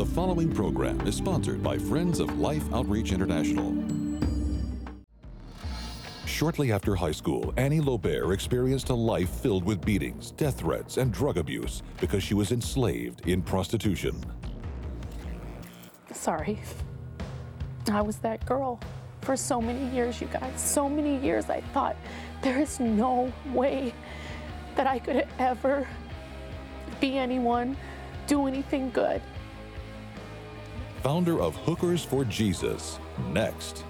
The following program is sponsored by Friends of Life Outreach International. Shortly after high school, Annie Lobert experienced a life filled with beatings, death threats, and drug abuse because she was enslaved in prostitution. Sorry. I was that girl for so many years, you guys. So many years I thought there is no way that I could ever be anyone, do anything good. Founder of Hookers for Jesus. Next.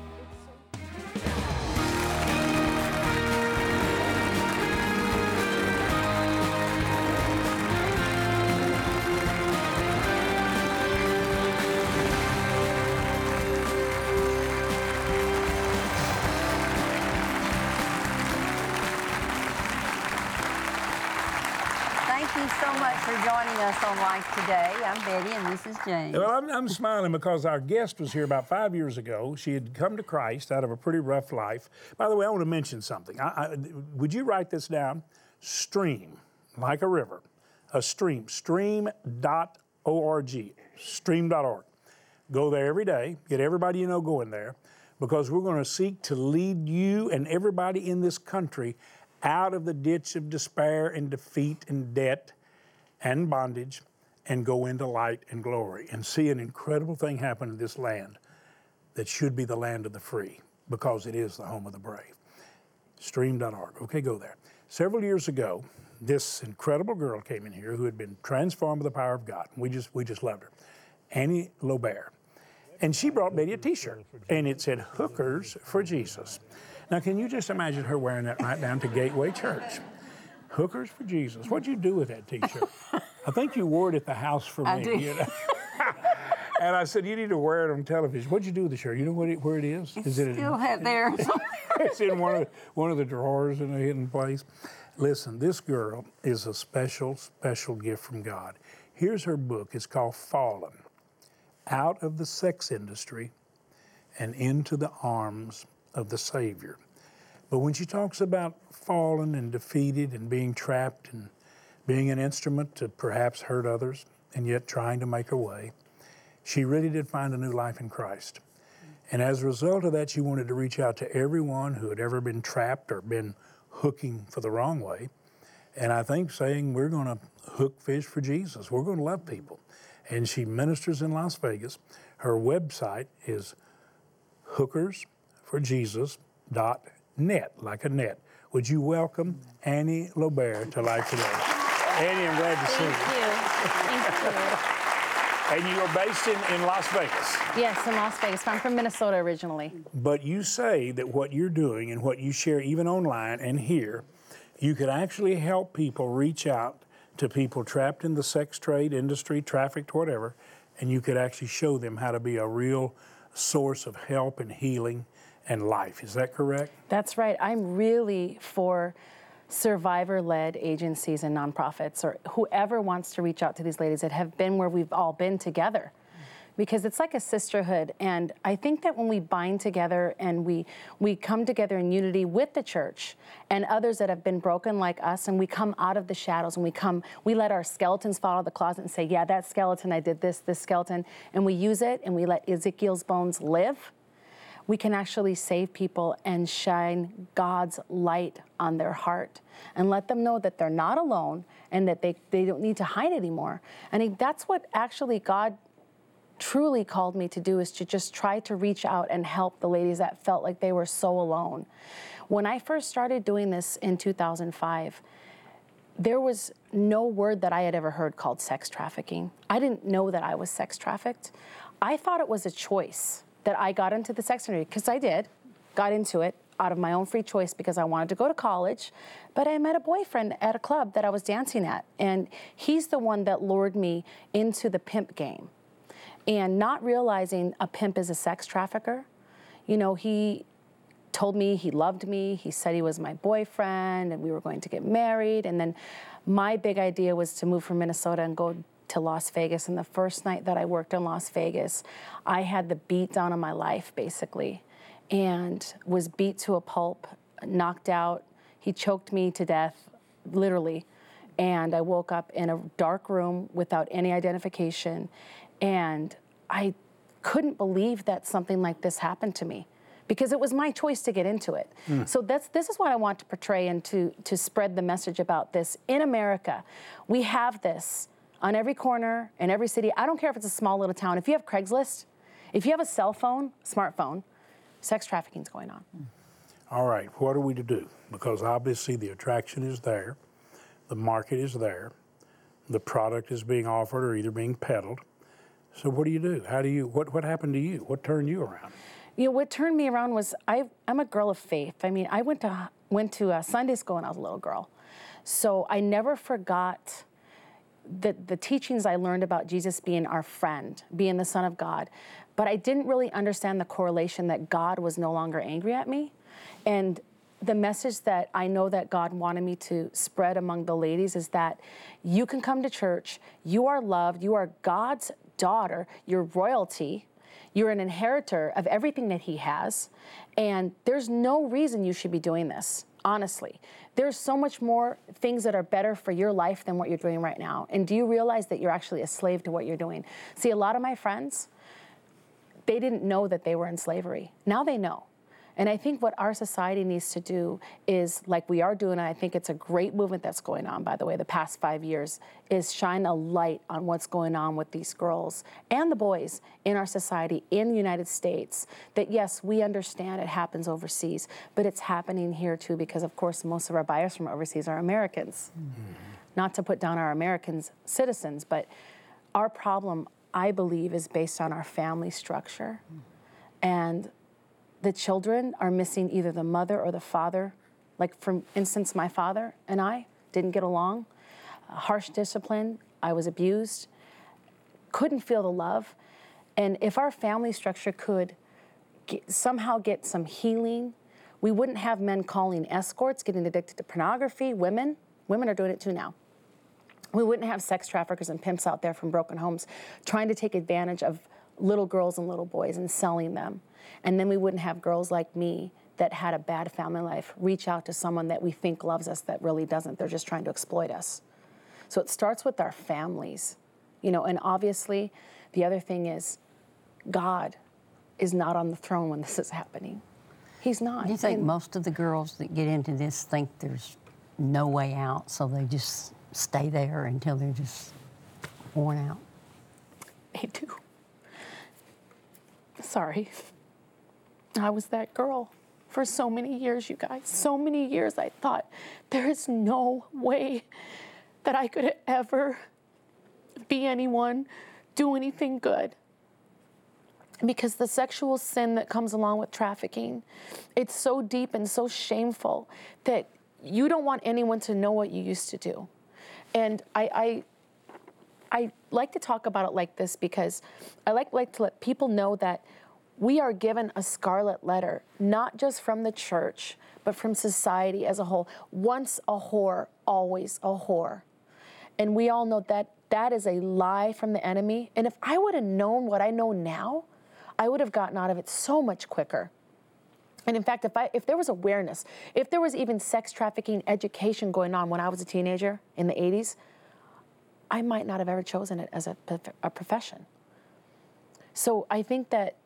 Thank you so much for joining us on Life Today. I'm Betty and this is James. Well, I'm, I'm smiling because our guest was here about five years ago. She had come to Christ out of a pretty rough life. By the way, I want to mention something. I, I, would you write this down? Stream, like a river, a stream, stream.org, stream.org. Go there every day, get everybody you know going there, because we're going to seek to lead you and everybody in this country out of the ditch of despair and defeat and debt and bondage and go into light and glory and see an incredible thing happen in this land that should be the land of the free because it is the home of the brave. Stream.org. Okay, go there. Several years ago, this incredible girl came in here who had been transformed by the power of God. We just we just loved her. Annie Lobert. And she brought Betty a t-shirt and it said hookers for Jesus. Now can you just imagine her wearing that right down to Gateway Church? Hookers for Jesus. What'd you do with that t-shirt? I think you wore it at the house for me. I did. you know? and I said, you need to wear it on television. What'd you do with the shirt? You know what it, where it is? Is it in- Still there. it's in one of one of the drawers in a hidden place. Listen, this girl is a special, special gift from God. Here's her book. It's called Fallen Out of the Sex Industry and Into the Arms of the Savior. But when she talks about fallen and defeated and being trapped and being an instrument to perhaps hurt others and yet trying to make her way, she really did find a new life in Christ. And as a result of that, she wanted to reach out to everyone who had ever been trapped or been hooking for the wrong way. And I think saying, we're going to hook fish for Jesus, we're going to love people. And she ministers in Las Vegas. Her website is hookersforjesus.net, like a net. Would you welcome Annie Lobert to Life Today? Annie, I'm glad to see you. Thank you. And you are based in, in Las Vegas. Yes, in Las Vegas. I'm from Minnesota originally. But you say that what you're doing and what you share, even online and here, you could actually help people reach out to people trapped in the sex trade industry, trafficked, whatever, and you could actually show them how to be a real source of help and healing and life. Is that correct? That's right. I'm really for survivor led agencies and nonprofits or whoever wants to reach out to these ladies that have been where we've all been together. Because it's like a sisterhood. And I think that when we bind together and we, we come together in unity with the church and others that have been broken like us, and we come out of the shadows and we come, we let our skeletons fall out of the closet and say, Yeah, that skeleton, I did this, this skeleton, and we use it and we let Ezekiel's bones live we can actually save people and shine God's light on their heart and let them know that they're not alone and that they, they don't need to hide anymore. And that's what actually God truly called me to do is to just try to reach out and help the ladies that felt like they were so alone. When I first started doing this in 2005, there was no word that I had ever heard called sex trafficking. I didn't know that I was sex trafficked. I thought it was a choice that I got into the sex industry because I did, got into it out of my own free choice because I wanted to go to college. But I met a boyfriend at a club that I was dancing at, and he's the one that lured me into the pimp game. And not realizing a pimp is a sex trafficker, you know, he told me he loved me. He said he was my boyfriend and we were going to get married. And then my big idea was to move from Minnesota and go to Las Vegas. And the first night that I worked in Las Vegas, I had the beat down of my life basically and was beat to a pulp, knocked out. He choked me to death, literally. And I woke up in a dark room without any identification. And I couldn't believe that something like this happened to me because it was my choice to get into it. Hmm. So that's this is what I want to portray and to to spread the message about this. In America, we have this on every corner in every city. I don't care if it's a small little town. If you have Craigslist, if you have a cell phone, smartphone, sex trafficking is going on. All right, what are we to do? Because obviously the attraction is there, the market is there, the product is being offered or either being peddled. So what do you do? How do you? What what happened to you? What turned you around? You know, what turned me around was I, I'm a girl of faith. I mean, I went to went to uh, Sunday school when I was a little girl, so I never forgot the the teachings I learned about Jesus being our friend, being the Son of God. But I didn't really understand the correlation that God was no longer angry at me, and the message that I know that God wanted me to spread among the ladies is that you can come to church, you are loved, you are God's daughter, you're royalty, you're an inheritor of everything that He has, and there's no reason you should be doing this, honestly. There's so much more things that are better for your life than what you're doing right now. And do you realize that you're actually a slave to what you're doing? See, a lot of my friends, they didn't know that they were in slavery. Now they know. And I think what our society needs to do is, like we are doing, and I think it's a great movement that's going on, by the way, the past five years, is shine a light on what's going on with these girls and the boys in our society in the United States. That yes, we understand it happens overseas, but it's happening here too, because of course, most of our buyers from overseas are Americans. Mm-hmm. Not to put down our Americans citizens, but our problem, I believe, is based on our family structure. Mm. And the children are missing either the mother or the father. Like, for instance, my father and I didn't get along, harsh discipline, I was abused, couldn't feel the love. And if our family structure could get, somehow get some healing, we wouldn't have men calling escorts, getting addicted to pornography, women. Women are doing it too now we wouldn't have sex traffickers and pimps out there from broken homes trying to take advantage of little girls and little boys and selling them. And then we wouldn't have girls like me that had a bad family life reach out to someone that we think loves us that really doesn't. They're just trying to exploit us. So it starts with our families, you know, and obviously the other thing is God is not on the throne when this is happening. He's not. Do you think And- most of the girls that get into this think there's no way out, so they just stay there until they're just worn out? They do. Sorry. I was that girl for so many years, you guys. So many years I thought there is no way that I could ever be anyone, do anything good. Because the sexual sin that comes along with trafficking, it's so deep and so shameful that you don't want anyone to know what you used to do. And I, I like to talk about it like this because I like, like to let people know that we are given a scarlet letter, not just from the church, but from society as a whole. Once a whore, always a whore. And we all know that that is a lie from the enemy. And if I would have known what I know now, I would have gotten out of it so much quicker. And in fact, if, I, if there was awareness, if there was even sex trafficking education going on when I was a teenager in the 80s, I might not have ever chosen it as a, a profession. So I think that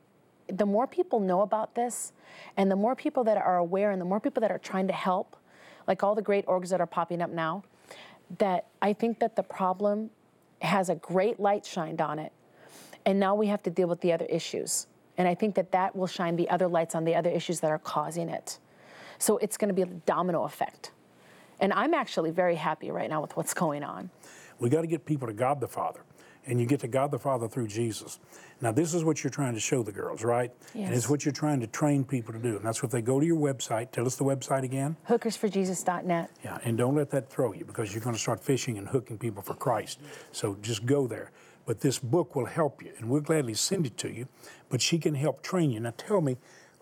the more people know about this, and the more people that are aware, and the more people that are trying to help, like all the great orgs that are popping up now, that I think that the problem has a great light shined on it, and now we have to deal with the other issues. And I think that that will shine the other lights on the other issues that are causing it. So it's going to be a domino effect. And I'm actually very happy right now with what's going on. We got to get people to God the Father. And you get to God the Father through Jesus. Now, this is what you're trying to show the girls, right? And it's what you're trying to train people to do. And that's what they go to your website. Tell us the website again. Hookersforjesus.net. Yeah, and don't let that throw you because you're going to start fishing and hooking people for Christ. So just go there. But this book will help you, and we'll gladly send it to you. But she can help train you. Now tell me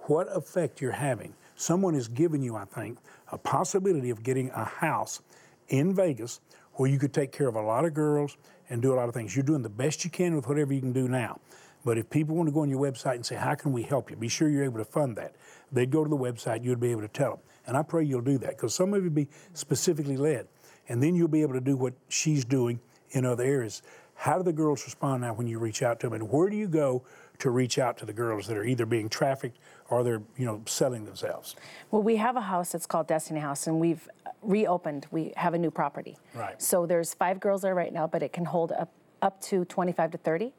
what effect you're having. Someone has given you, I think, a possibility of getting a house in Vegas where you could take care of a lot of girls and do a lot of things. You're doing the best you can with whatever you can do now. But if people want to go on your website and say, How can we help you? Be sure you're able to fund that. They'd go to the website, you'd be able to tell them. And I pray you'll do that because some of you be specifically led. And then you'll be able to do what she's doing in other areas. How do the girls respond now when you reach out to them, and where do you go to reach out to the girls that are either being trafficked or they're you know selling themselves? Well, we have a house that's called Destiny House, and we've reopened. We have a new property. Right. So there's five girls there right now, but it can hold up up to 25 to 30.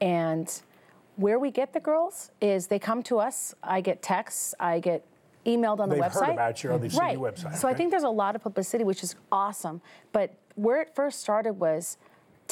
And where we get the girls is they come to us. I get texts. I get emailed on the They've website. heard about you or they've right. website, So I think there's a lot of publicity, which is awesome. But where it first started was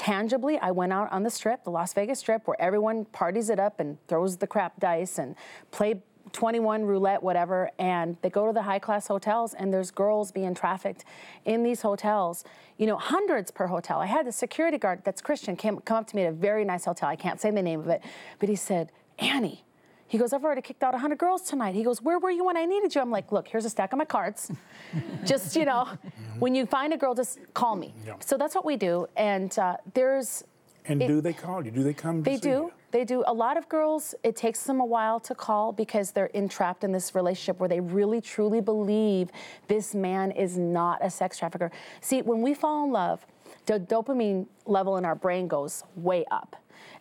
tangibly. I went out on the strip, the Las Vegas strip, where everyone parties it up and throws the crap dice and play 21 roulette, whatever. And they go to the high class hotels, and there's girls being trafficked in these hotels. You know, hundreds per hotel. I had the security guard that's Christian came come up to me at a very nice hotel. I can't say the name of it, but he said, Annie. He goes, I've already kicked out 100 girls tonight. He goes, Where were you when I needed you? I'm like, Look, here's a stack of my cards. just, you know, when you find a girl, just call me. Yeah. So that's what we do. And uh, there's, And It- do they call you? Do they come? to they see do. you? They do. A lot of girls, it takes them a while to call because they're entrapped in this relationship where they really truly believe this man is not a sex trafficker. See, when we fall in love, the dopamine level in our brain goes way up.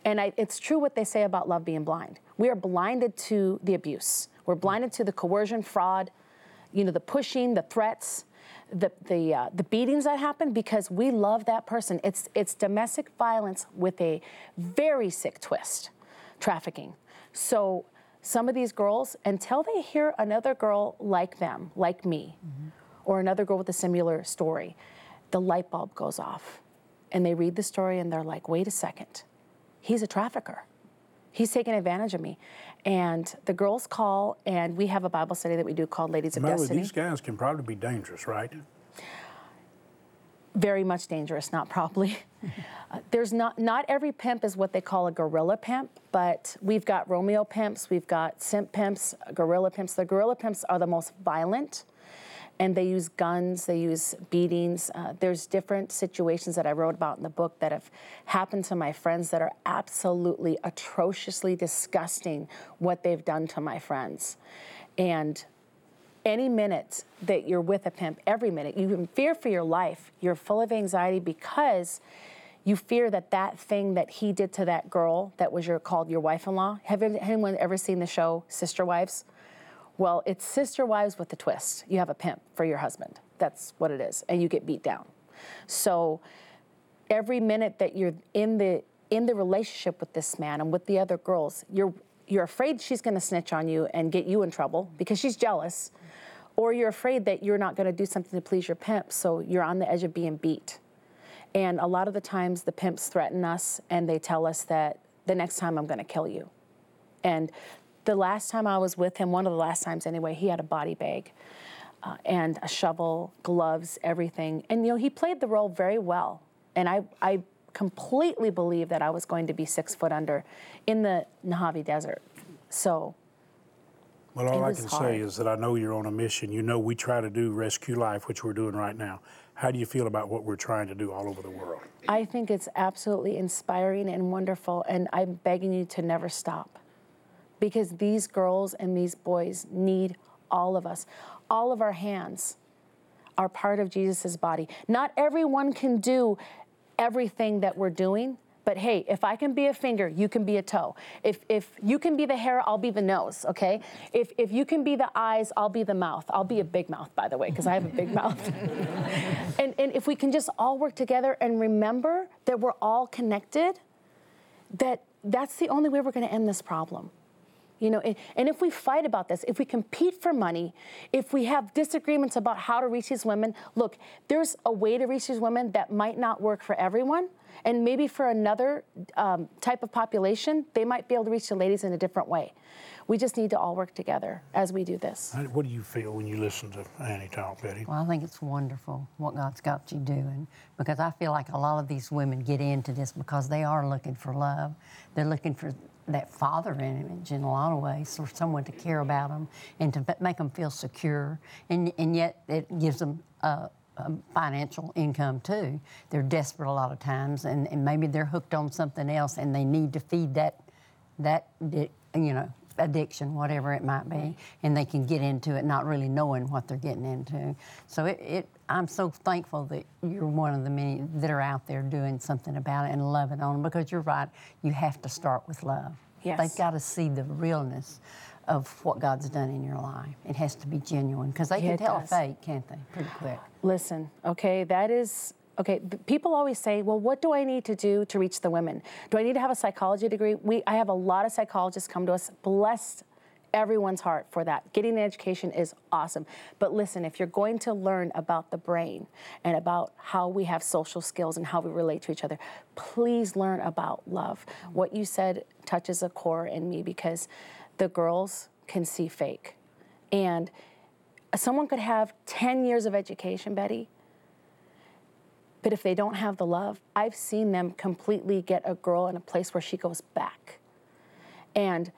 And I, it's true what they say about love being blind. We are blinded to the abuse. We're blinded to the coercion, fraud, you know, the pushing, the threats, the the uh, the beatings that happen because we love that person. It's it's domestic violence with a very sick twist, trafficking. So some of these girls, until they hear another girl like them, like me, or another girl with a similar story, the light bulb goes off, and they read the story and they're like, wait a second, he's a trafficker he's taking advantage of me. And the girls call, and we have a Bible study that we do called Ladies of Mother, Destiny. these guys can probably be dangerous, right? Very much dangerous, not probably. Uh, there's not not every pimp is what they call a gorilla pimp, but we've got Romeo pimps, we've got simp pimps, gorilla pimps. The gorilla pimps are the most violent, and they use guns, they use beatings. Uh, there's different situations that I wrote about in the book that have happened to my friends that are absolutely atrociously disgusting what they've done to my friends. And any minute that you're with a pimp, every minute, you in fear for your life. You're full of anxiety because you fear that that thing that he did to that girl that was your called your wife-in-law. Have anyone ever seen the show Sister Wives? Well, it's Sister Wives with a twist. You have a pimp for your husband. That's what it is, and you get beat down. So every minute that you're in the in the relationship with this man and with the other girls, you're you're afraid she's going to snitch on you and get you in trouble because she's jealous, or you're afraid that you're not going to do something to please your pimp, so you're on the edge of being beat. And a lot of the times the pimps threaten us and they tell us that the next time I'm going to kill you. And the last time I was with him, one of the last times anyway, he had a body bag uh, and a shovel, gloves, everything. And you know, he played the role very well. And I, I completely believed that I was going to be six foot under in the Mojave Desert. So Well, all I can hard. say is that I know you're on a mission. You know we try to do Rescue Life, which we're doing right now. How do you feel about what we're trying to do all over the world? I think it's absolutely inspiring and wonderful, and I'm begging you to never stop. Because these girls and these boys need all of us. All of our hands are part of Jesus' body. Not everyone can do everything that we're doing, but hey, if I can be a finger, you can be a toe. If, if you can be the hair, I'll be the nose, okay? If, if you can be the eyes, I'll be the mouth. I'll be a big mouth, by the way, because I have a big mouth. and, and if we can just all work together and remember that we're all connected, that that's the only way we're to end this problem. You know, and, and if we fight about this, if we compete for money, if we have disagreements about how to reach these women, look, there's a way to reach these women that might not work for everyone. And maybe for another um, type of population, they might be able to reach the ladies in a different way. We just need to all work together as we do this. What do you feel when you listen to Annie talk, Betty? Well, I think it's wonderful what God's got you doing because I feel like a lot of these women get into this because they are looking for love. They're looking for that father image in a lot of ways, for someone to care about them and to make them feel secure. And, and yet it gives them a, financial income too. They're desperate a lot of times and, and maybe they're hooked on something else and they need to feed that, that you know, addiction, whatever it might be, and they can get into it not really knowing what they're getting into. So it, it I'm so thankful that you're one of the many that are out there doing something about it and loving on them because you're right. You have to start with love. Yes. They've got to see the realness of what God's done in your life. It has to be genuine because they Yeah, can tell does. a fake, can't they? Pretty quick. Listen, okay, that is okay. People always say, "Well, what do I need to do to reach the women? Do I need to have a psychology degree?" We, I have a lot of psychologists come to us. Bless everyone's heart for that. Getting an education is awesome. But listen, if you're going to learn about the brain and about how we have social skills and how we relate to each other, please learn about love. What you said touches a core in me because the girls can see fake. And someone could have 10 years of education, Betty, but if they don't have the love, I've seen them completely get a girl in a place where she goes back. And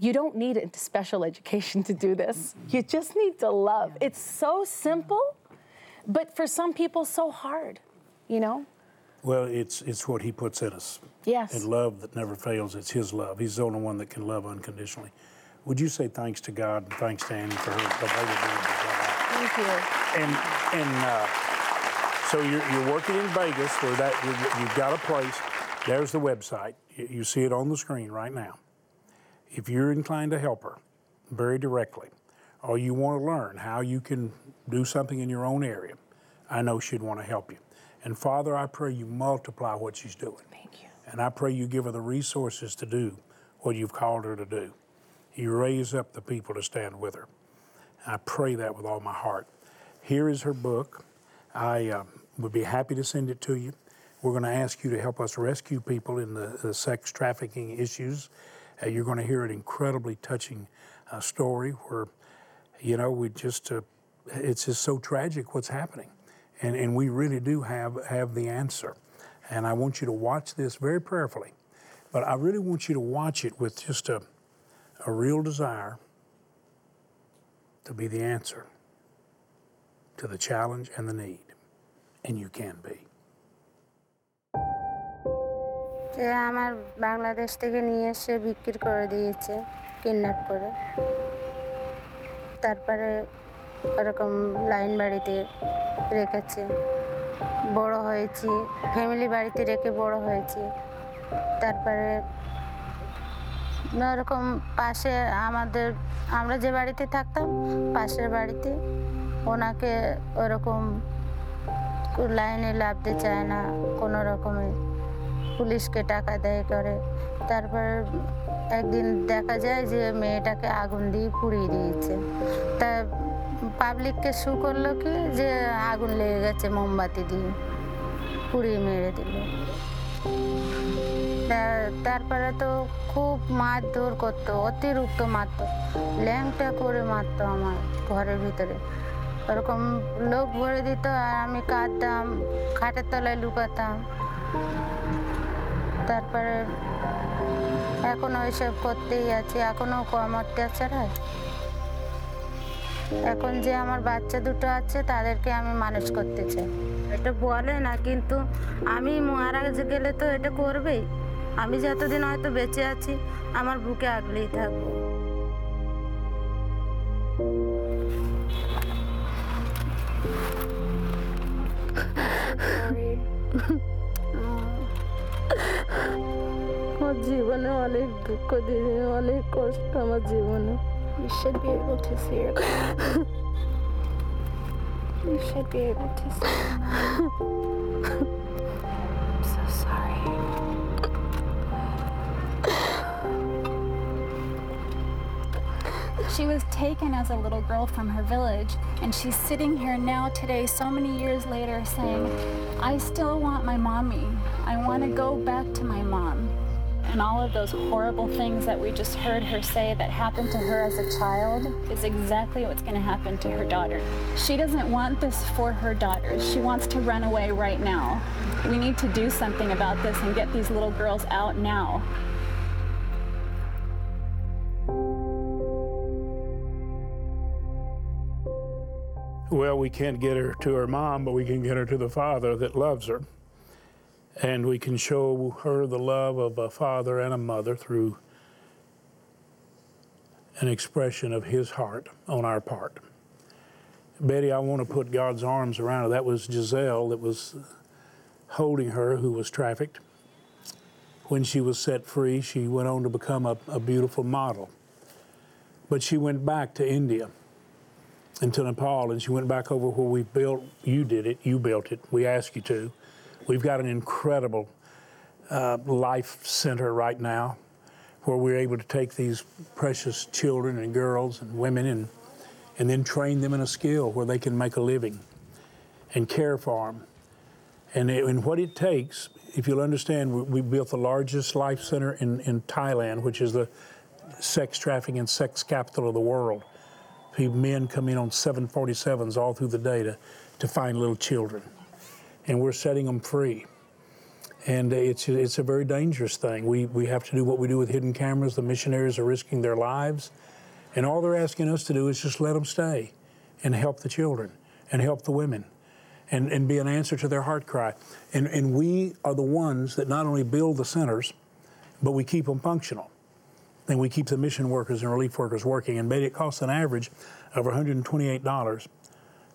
you don't need a special education to do this. You just need to love. It's so simple, but for some people, so hard, you know? Well, it's, it's what He puts in us. Yes. And love that never fails, it's His love. He's the only one that can love unconditionally. Would you say thanks to God and thanks to Annie for her availability? Thank you. And, and uh, so you're, you're working in Vegas where that you- you've got a place. There's the website. You, you see it on the screen right now. If you're inclined to help her very directly, or you want to learn how you can do something in your own area, I know she'd want to help you. And Father, I pray you multiply what she's doing. Thank you. And I pray you give her the resources to do what you've called her to do. You raise up the people to stand with her. I pray that with all my heart. Here is her book. I uh, would be happy to send it to you. We're going to ask you to help us rescue people in the, the sex trafficking issues. Uh, you're going to hear an incredibly touching uh, story where, you know, we just, uh, it's just so tragic what's happening. And, and we really do have, have the answer. And I want you to watch this very prayerfully. But I really want you to watch it with just a, a real desire to be the answer to the challenge and the need. And you can be. যে আমার বাংলাদেশ থেকে নিয়ে এসে বিক্রি করে দিয়েছে, kidnap করে। তারপরে ওরকম লাইন বাড়িতে রেখেছে। বড় হয়েছি ফ্যামিলি বাড়িতে রেখে বড় হয়েছি। তারপরে ওরকম পাশে আমাদের, আমরা যে বাড়িতে থাকতাম, পাশের বাড়িতে, ওনাকে ওরকম লাইনে লাভতে চায় না, কোনো রকমে। পুলিশকে টাকা দেয় করে। তারপর একদিন দেখা যায় যে মেয়েটাকে আগুন দিয়ে পুড়িয়ে দিয়েছে। তা পাবলিককে শু করল কি যে আগুন লেগে গেছে মোমবাতি দিয়ে, পুড়িয়ে মেরে দিল। তারপরে তো খুব মারধর করতো, অতিরিক্ত মারতো, ল্যাংটা করে মারতো আমার ঘরের ভিতরে। ওরকম লোক ভরে দিত আর আমি কাঁদতাম, খাটের তলায় লুকাতাম। তারপরে এখনও ওইসব করতেই আছি এখনও কম অত্যাচার হয় এখন যে আমার বাচ্চা দুটো আছে তাদেরকে আমি মানুষ করতে চাই। এটা বলে না কিন্তু আমি মারা গেলে তো এটা করবেই। আমি যতদিন হয়তো বেঁচে আছি আমার বুকে আগলেই থাকব। আমার জীবনে অনেক দুঃখ দিদি অনেক কষ্ট আমার জীবনে You should be able to see your You should be able to see. I'm so sorry. She was taken as a little girl from her village, and she's sitting here now today, so many years later, saying, I still want my mommy. I want to go back to my mom. And all of those horrible things that we just heard her say that happened to her as a child is exactly what's going to happen to her daughter. She doesn't want this for her daughters. She wants to run away right now. We need to do something about this and get these little girls out now. Well, we can't get her to her mom, but we can get her to the father that loves her. And we can show her the love of a father and a mother through an expression of his heart on our part. Betty, I want to put God's arms around her. That was Giselle that was holding her, who was trafficked. When she was set free, she went on to become a, a beautiful model. But she went back to India and to Nepal, and she went back over where we built. You did it. You built it. We asked you to. We've got an incredible uh, life center right now where we're able to take these precious children and girls and women and, and then train them in a skill where they can make a living and care for them. And, it, and what it takes, if you'll understand, we, we built the largest life center in, in Thailand, which is the sex trafficking and sex capital of the world. Men come in on 747s all through the day to, to find little children. And we're setting them free and uh, it's it's a very dangerous thing. We we have to do what we do with hidden cameras. The missionaries are risking their lives, and all they're asking us to do is just let them stay, and help the children, and help the women, and and be an answer to their heart cry. And and we are the ones that not only build the centers, but we keep them functional, and we keep the mission workers and relief workers working. And maybe it costs an average of 128 dollars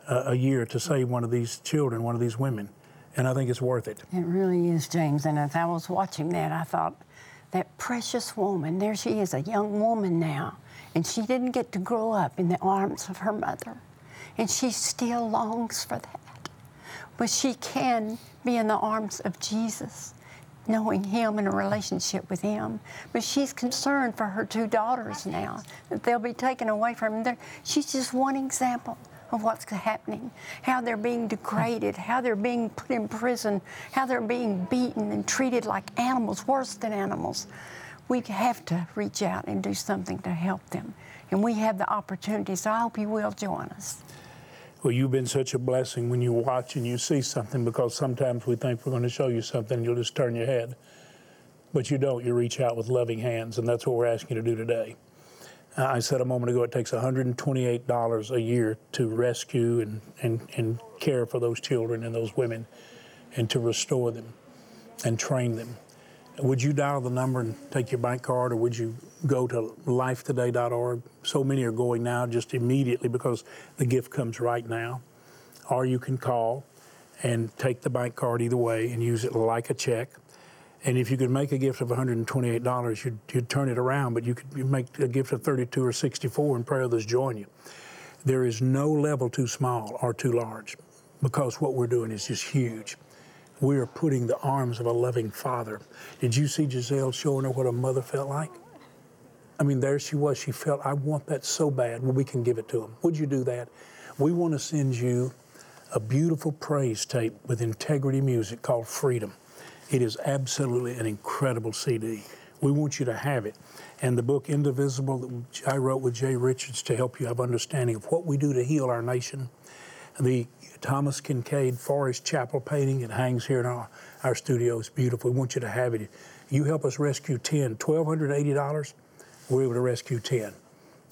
uh, a year to save one of these children, one of these women and I think it's worth it. It really is, James. And as I was watching that, I thought, that precious woman, there she is, a young woman now, and she didn't get to grow up in the arms of her mother, and she still longs for that. But she can be in the arms of Jesus, knowing Him and a relationship with Him. But she's concerned for her two daughters now, that they'll be taken away from them. She's just one example of what's happening, how they're being degraded, how they're being put in prison, how they're being beaten and treated like animals, worse than animals. We have to reach out and do something to help them. And we have the opportunity, so I hope you will join us. Well, you've been such a blessing when you watch and you see something because sometimes we think we're going to show you something and you'll just turn your head. But you don't. You reach out with loving hands, and that's what we're asking you to do today. Uh, I said a moment ago it takes $128 a year to rescue and, and, and care for those children and those women and to restore them and train them. Would you dial the number and take your bank card, or would you go to lifetoday.org? So many are going now just immediately because the gift comes right now. Or you can call and take the bank card either way and use it like a check. And if you could make a gift of $128, you'd, you'd turn it around, but you could make a gift of 32 or 64 and pray others join you. There is no level too small or too large because what we're doing is just huge. We are putting the arms of a loving father. Did you see Giselle showing her what a mother felt like? I mean, there she was. She felt, I want that so bad. Well, we can give it to them. Would you do that? We want to send you a beautiful praise tape with integrity music called Freedom. It is absolutely an incredible CD. We want you to have it. And the book Indivisible that I wrote with Jay Richards to help you have understanding of what we do to heal our nation. The Thomas Kinkade Forest Chapel painting, it hangs here in our, our studio. It's beautiful. We want you to have it. You help us rescue 10, $1,280, we're able to rescue 10.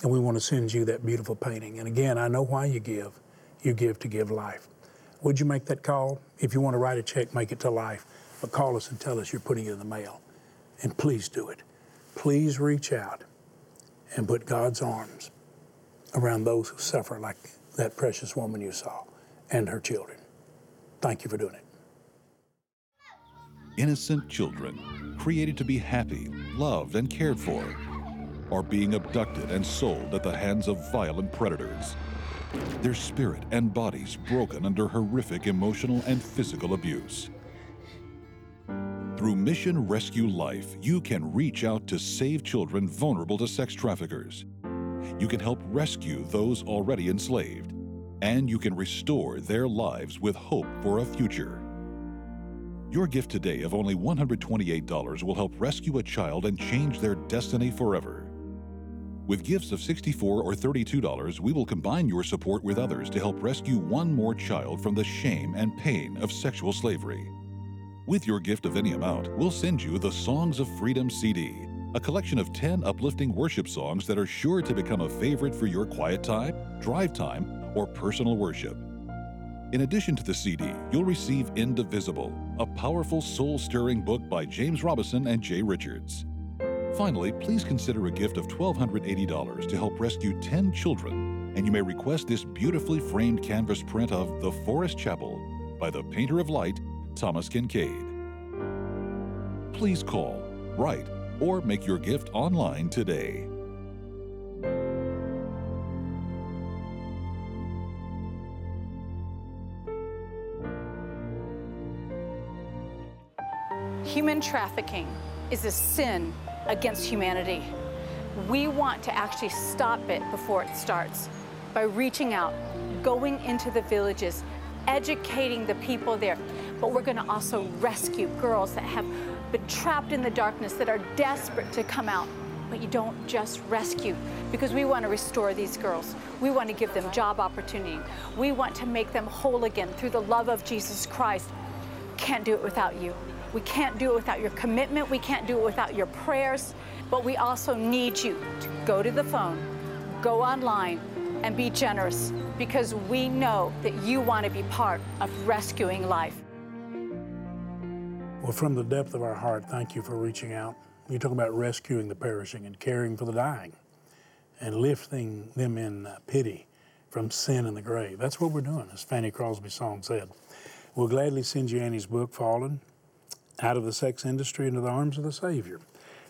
And we want to send you that beautiful painting. And again, I know why you give. You give to give life. Would you make that call? If you want to write a check, make it to life but call us and tell us you're putting it in the mail. And please do it. Please reach out and put God's arms around those who suffer like that precious woman you saw and her children. Thank you for doing it. Innocent children, created to be happy, loved, and cared for, are being abducted and sold at the hands of violent predators. Their spirit and bodies broken under horrific emotional and physical abuse. Through Mission Rescue Life, you can reach out to save children vulnerable to sex traffickers. You can help rescue those already enslaved, and you can restore their lives with hope for a future. Your gift today of only $128 will help rescue a child and change their destiny forever. With gifts of 64 or $32, we will combine your support with others to help rescue one more child from the shame and pain of sexual slavery. With your gift of any amount, we'll send you the Songs of Freedom CD, a collection of 10 uplifting worship songs that are sure to become a favorite for your quiet time, drive time, or personal worship. In addition to the CD, you'll receive Indivisible, a powerful soul stirring book by James Robison and Jay Richards. Finally, please consider a gift of $1,280 to help rescue 10 children and you may request this beautifully framed canvas print of The Forest Chapel by the painter of light, Thomas Kinkade. Please call, write, or make your gift online today. Human trafficking is a sin against humanity. We want to actually stop it before it starts by reaching out, going into the villages, educating the people there. But we're going to also rescue girls that have been trapped in the darkness, that are desperate to come out. But you don't just rescue because we want to restore these girls. We want to give them job opportunity. We want to make them whole again through the love of Jesus Christ. Can't do it without you. We can't do it without your commitment. We can't do it without your prayers. But we also need you to go to the phone, go online, and be generous because we know that you want to be part of rescuing life. Well, from the depth of our heart, thank you for reaching out. You talk about rescuing the perishing and caring for the dying and lifting them in pity from sin and the grave. That's what we're doing, as Fanny Crosby's song said. We'll gladly send you Annie's book, Fallen, out of the sex industry into the arms of the Savior.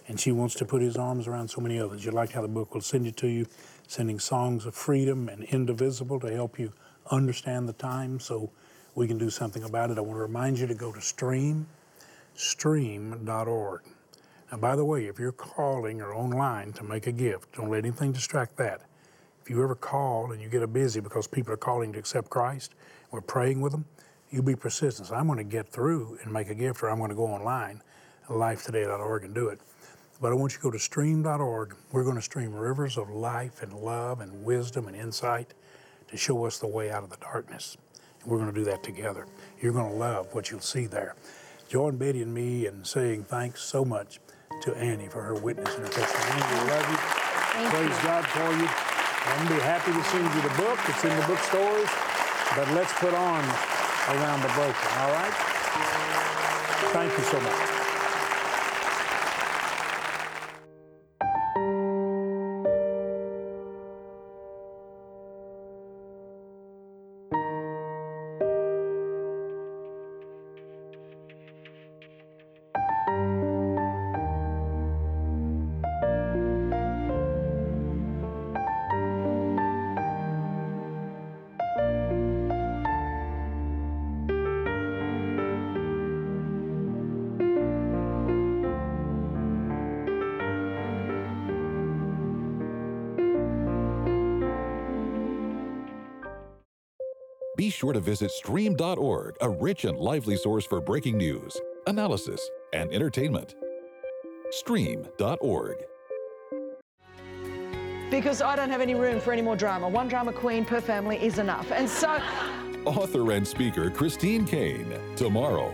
And she wants to put his arms around so many others. You like how the book will send it to you, sending songs of freedom and indivisible to help you understand the time so we can do something about it. I want to remind you to go to stream, stream.org. Now, by the way, if you're calling or online to make a gift, don't let anything distract that. If you ever call and you get a busy because people are calling to accept Christ, we're praying with them, you be persistent. So I'm going to get through and make a gift, or I'm going to go online, lifetoday.org, and do it. But I want you to go to stream.org. We're going to stream rivers of life and love and wisdom and insight to show us the way out of the darkness. And we're going to do that together. You're going to love what you'll see there. Join Betty and me in saying thanks so much to Annie for her witness and her testimony. We love you. Thank Praise you. God for you. I'm be happy to send you the book. It's in the bookstores. But let's put on around the broken, all right? Thank you so much. Be sure to visit stream.org, a rich and lively source for breaking news, analysis, and entertainment. Stream.org. because I don't have any room for any more drama. One drama queen per family is enough. And so, Author and speaker Christine Caine, tomorrow.